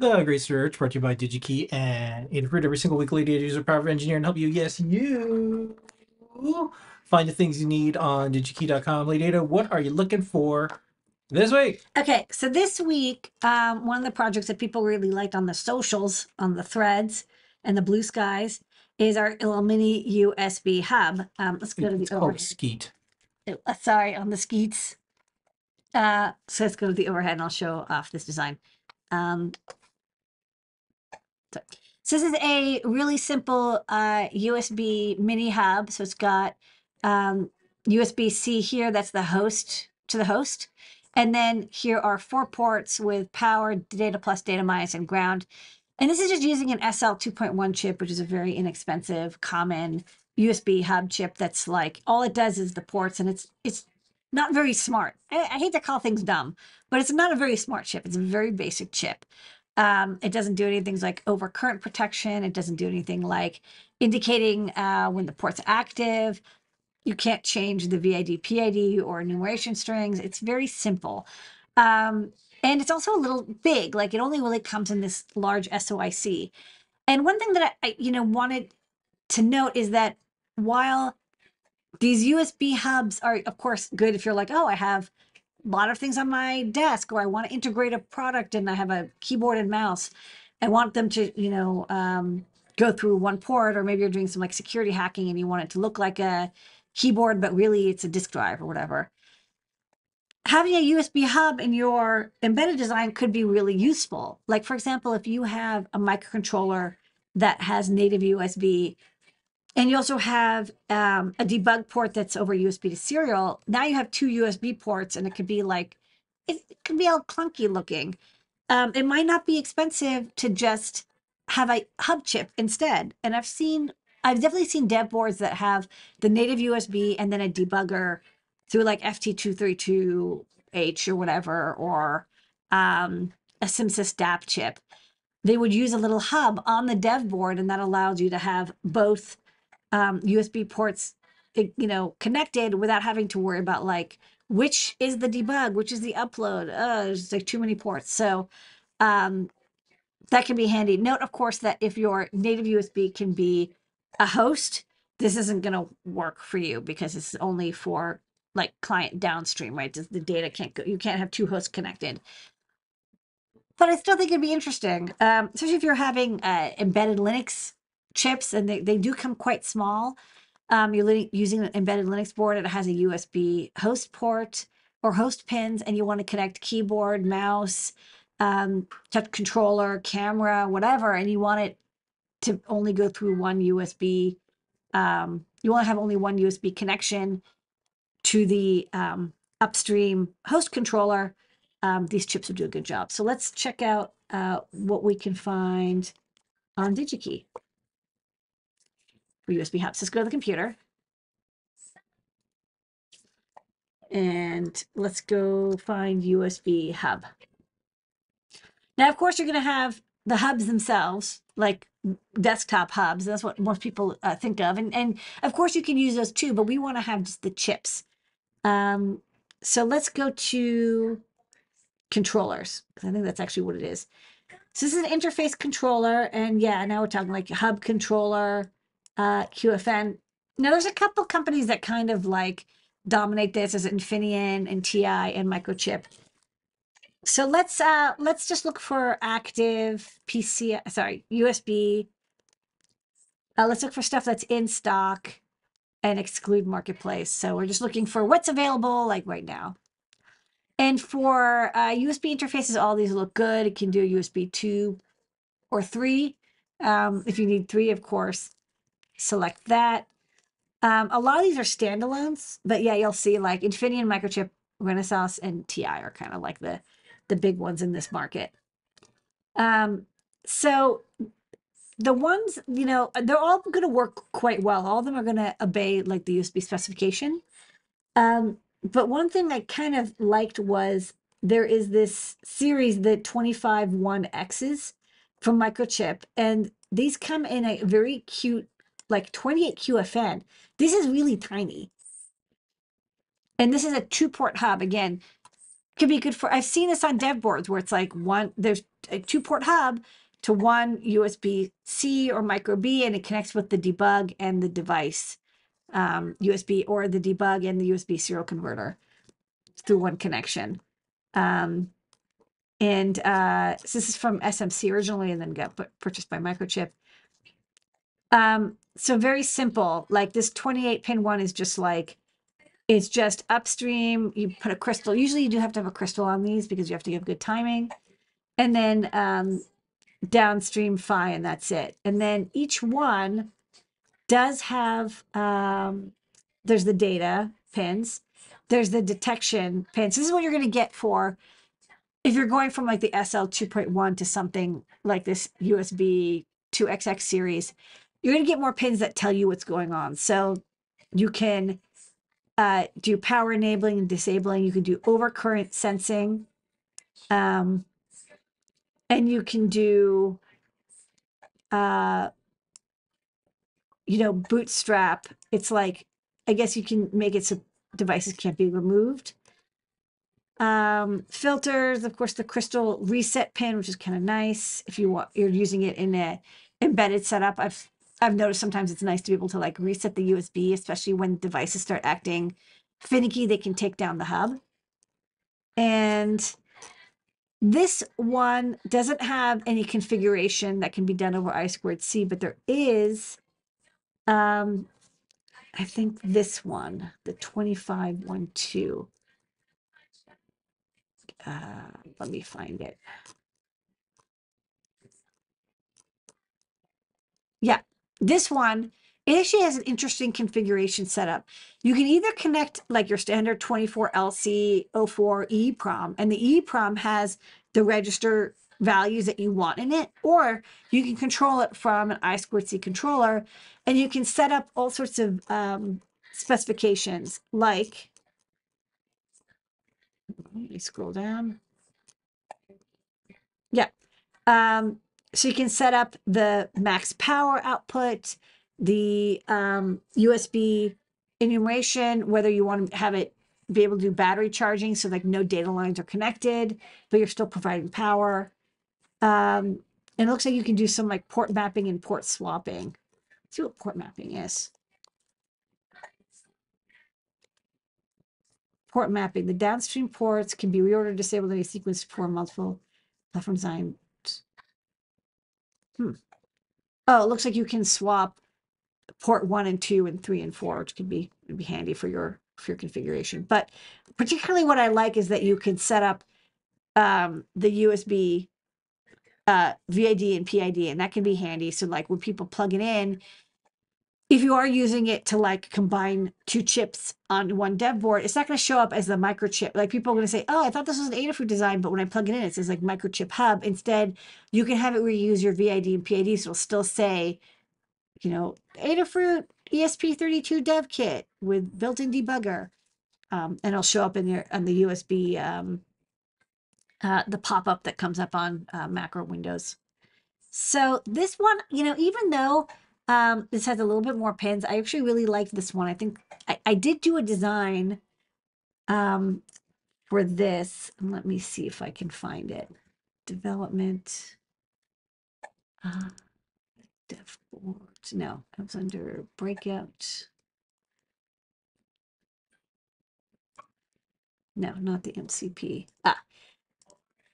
The Great Search, brought to you by DigiKey and Adafruit, every single weekly data user power engineer and help you, yes, you find the things you need on digikey.com. Lady Ada, what are you looking for this week? Okay, so this week, um, one of the projects that people really liked on the socials, on the threads and the blue skies, is our little mini USB hub. Um, let's go to the It's called overhead. Skeet. uh, sorry, on the skeets. Uh, so let's go to the overhead and I'll show off this design. Um, so this is a really simple uh, USB mini hub. So it's got um, USB-C here. That's the host to the host. And then here are four ports with power, data plus, data minus, and ground. And this is just using an SL 2.1 chip, which is a very inexpensive, common USB hub chip that's like all it does is the ports and it's it's not very smart. I, I hate to call things dumb, but it's not a very smart chip. It's a very basic chip. Um, it doesn't do anything like over current protection. It doesn't do anything like indicating uh, when the port's active. You can't change the VID, PID, or enumeration strings. It's very simple. Um, and it's also a little big. Like it only really comes in this large SOIC. And one thing that I, I you know, wanted to note is that while these USB hubs are, of course, good if you're like, oh, I have lot of things on my desk, or I want to integrate a product and I have a keyboard and mouse. I want them to, you know, um, go through one port, or maybe you're doing some like security hacking and you want it to look like a keyboard, but really it's a disk drive or whatever. Having a USB hub in your embedded design could be really useful. Like, for example, if you have a microcontroller that has native USB and you also have um, a debug port that's over USB to serial. Now you have two USB ports, and it could be like, it, could be all clunky looking. Um, it might not be expensive to just have a hub chip instead. And I've seen, I've definitely seen dev boards that have the native USB and then a debugger through like FT232H or whatever, or um, a CMSIS-DAP chip. They would use a little hub on the dev board, and that allows you to have both um, USB ports, you know, connected without having to worry about like which is the debug, which is the upload. Uh, there's like too many ports, so um, that can be handy. Note, of course, that if your native USB can be a host, this isn't going to work for you because it's only for like client downstream, right? Just The data can't go. You can't have two hosts connected. But I still think it'd be interesting, um, especially if you're having uh, embedded Linux chips and they, they do come quite small. Um, you're li- using an embedded Linux board it has a USB host port or host pins, and you want to connect keyboard, mouse, um, touch controller, camera, whatever, and you want it to only go through one USB. Um, you want to have only one USB connection to the um, upstream host controller. Um, these chips would do a good job. So let's check out uh, what we can find on DigiKey for USB hubs. Let's go to the computer. And let's go find USB hub. Now, of course, you're going to have the hubs themselves, like desktop hubs. That's what most people uh, think of. And, and of course, you can use those too, but we want to have just the chips. Um, so let's go to controllers, 'cause I think that's actually what it is. So this is an interface controller. And yeah, now we're talking like hub controller, uh, QFN. Now, there's a couple companies that kind of like dominate this as Infineon and TI and Microchip. So let's uh let's just look for active PC sorry USB. Uh, let's look for stuff that's in stock and exclude marketplace. So we're just looking for what's available like right now. And for uh, USB interfaces, all these look good. It can do USB two or three. Um, if you need three, of course, select that. Um, a lot of these are standalones, but yeah, you'll see like Infineon, Microchip, Renesas, and TI are kind of like the the big ones in this market. Um, so the ones, you know, they're all going to work quite well. All of them are going to obey like the USB specification. Um, but one thing I kind of liked was there is this series, the 25 1Xs from Microchip, and these come in a very cute, like 28 QFN. This is really tiny. And this is a two port hub. Again, could be good for. I've seen this on dev boards where it's like one there's a two port hub to one USB C or micro B, and it connects with the debug and the device um, USB or the debug and the USB serial converter through one connection. Um, and uh, so this is from SMC originally, and then got purchased by Microchip. Um, so very simple. Like this 28 pin one is just like it's just upstream. You put a crystal. Usually, you do have to have a crystal on these because you have to give good timing, and then um, downstream PHY, and that's it. And then each one does have um, there's the data pins, there's the detection pins. This is what you're going to get for if you're going from like the SL 2.1 to something like this USB 2XX series. You're going to get more pins that tell you what's going on. So you can uh, do power enabling and disabling. You can do overcurrent sensing. Um, and you can do, uh, you know, bootstrap. It's like, I guess you can make it so devices can't be removed. Um, filters, of course, the crystal reset pin, which is kind of nice if you want you're using it in a embedded setup. I've I've noticed sometimes it's nice to be able to like reset the USB, especially when devices start acting finicky, they can take down the hub. And this one doesn't have any configuration that can be done over I squared C, but there is, um, I think this one, the 2512. Uh, let me find it. Yeah, this one, it actually has an interesting configuration setup. You can either connect like your standard 24LC 04 EEPROM, and the EEPROM has the register values that you want in it, or you can control it from an I squared C controller, and you can set up all sorts of um, specifications like, let me scroll down. Yeah. Um, so you can set up the max power output, the um, USB enumeration, whether you want to have it be able to do battery charging, so like no data lines are connected, but you're still providing power. Um, and it looks like you can do some like port mapping and port swapping. Let's see what port mapping is. Port mapping. The downstream ports can be reordered, disabled, any sequence for multiple platform design. Hmm. Oh, it looks like you can swap port one and two and three and four, which could be be handy for your for your configuration. But particularly what I like is that you can set up um, the USB uh, VID and PID, and that can be handy. So like when people plug it in, if you are using it to like combine two chips on one dev board, it's not going to show up as the microchip. Like people are going to say, "Oh, I thought this was an Adafruit design," but when I plug it in, it says like microchip hub. Instead, you can have it where you use your VID and PID, so it'll still say, you know, Adafruit ESP32 dev kit with built-in debugger, um, and it'll show up in there on the USB, um, uh, the pop-up that comes up on uh, macro windows. So this one, you know, even though um, this has a little bit more pins. I actually really like this one. I think I, I did do a design um, for this. Let me see if I can find it. Development. Uh, dev board. No, it was under breakout. No, not the MCP. Ah,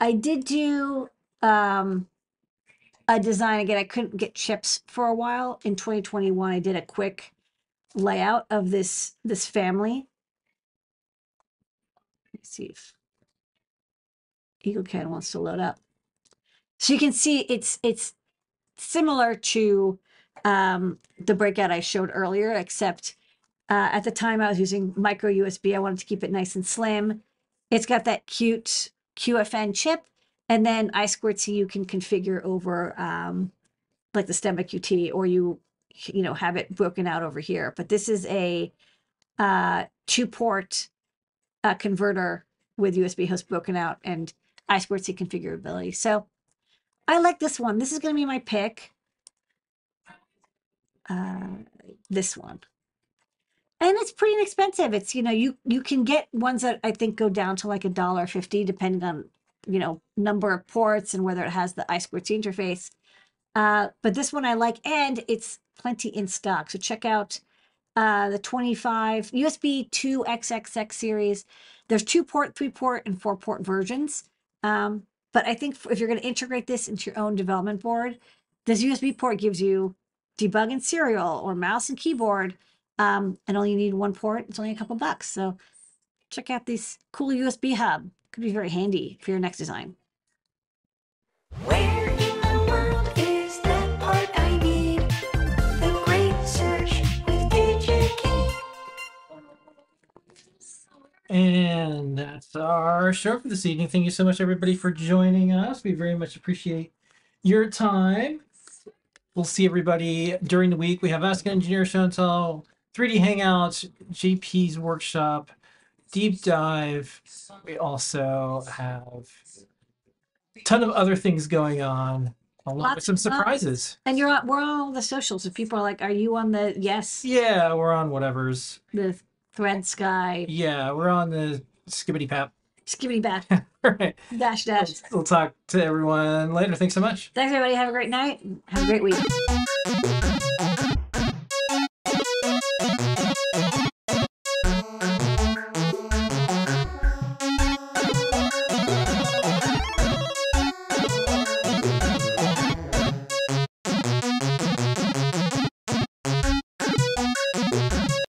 I did do um, a design again. I couldn't get chips for a while. In 2021, I did a quick layout of this this family. Let's see if EagleCAD wants to load up. So you can see it's it's similar to um, the breakout I showed earlier, except uh, at the time I was using micro USB. I wanted to keep it nice and slim. It's got that cute QFN chip, and then I squared C you can configure over um, like the Stemma QT, or you you know have it broken out over here. But this is a uh, two port uh, converter with USB host broken out and I squared C configurability. So I like this one. This is going to be my pick. Uh, this one. And it's pretty inexpensive. It's you know you you can get ones that I think go down to like a dollar fifty, depending on you know number of ports and whether it has the I2C interface. Uh, but this one I like, and it's plenty in stock. So check out uh, the 25 USB 2 XXX series. There's two port, three port, and four port versions. Um, but I think if you're going to integrate this into your own development board, this USB port gives you debug and serial or mouse and keyboard, um, and only need one port. It's only a couple bucks. So check out this cool USB hub. Could be very handy for your next design. Where in the world is that part I need? The great search with DigiKey. And that's our show for this evening. Thank you so much, everybody, for joining us. We very much appreciate your time. We'll see everybody during the week. We have Ask an Engineer show and tell, 3D Hangouts, JP's workshop, deep dive. We also have a ton of other things going on, along with some of fun. surprises. And you're on, we're on all the socials. If people are like, "Are you on the yes, Yeah, we're on whatever's. the Thread Sky, Yeah, we're on the skibbity pap. Skibbity Bath, All right. dash dash"? We'll talk to everyone later. Thanks so much. Thanks, everybody. Have a great night. Have a great week.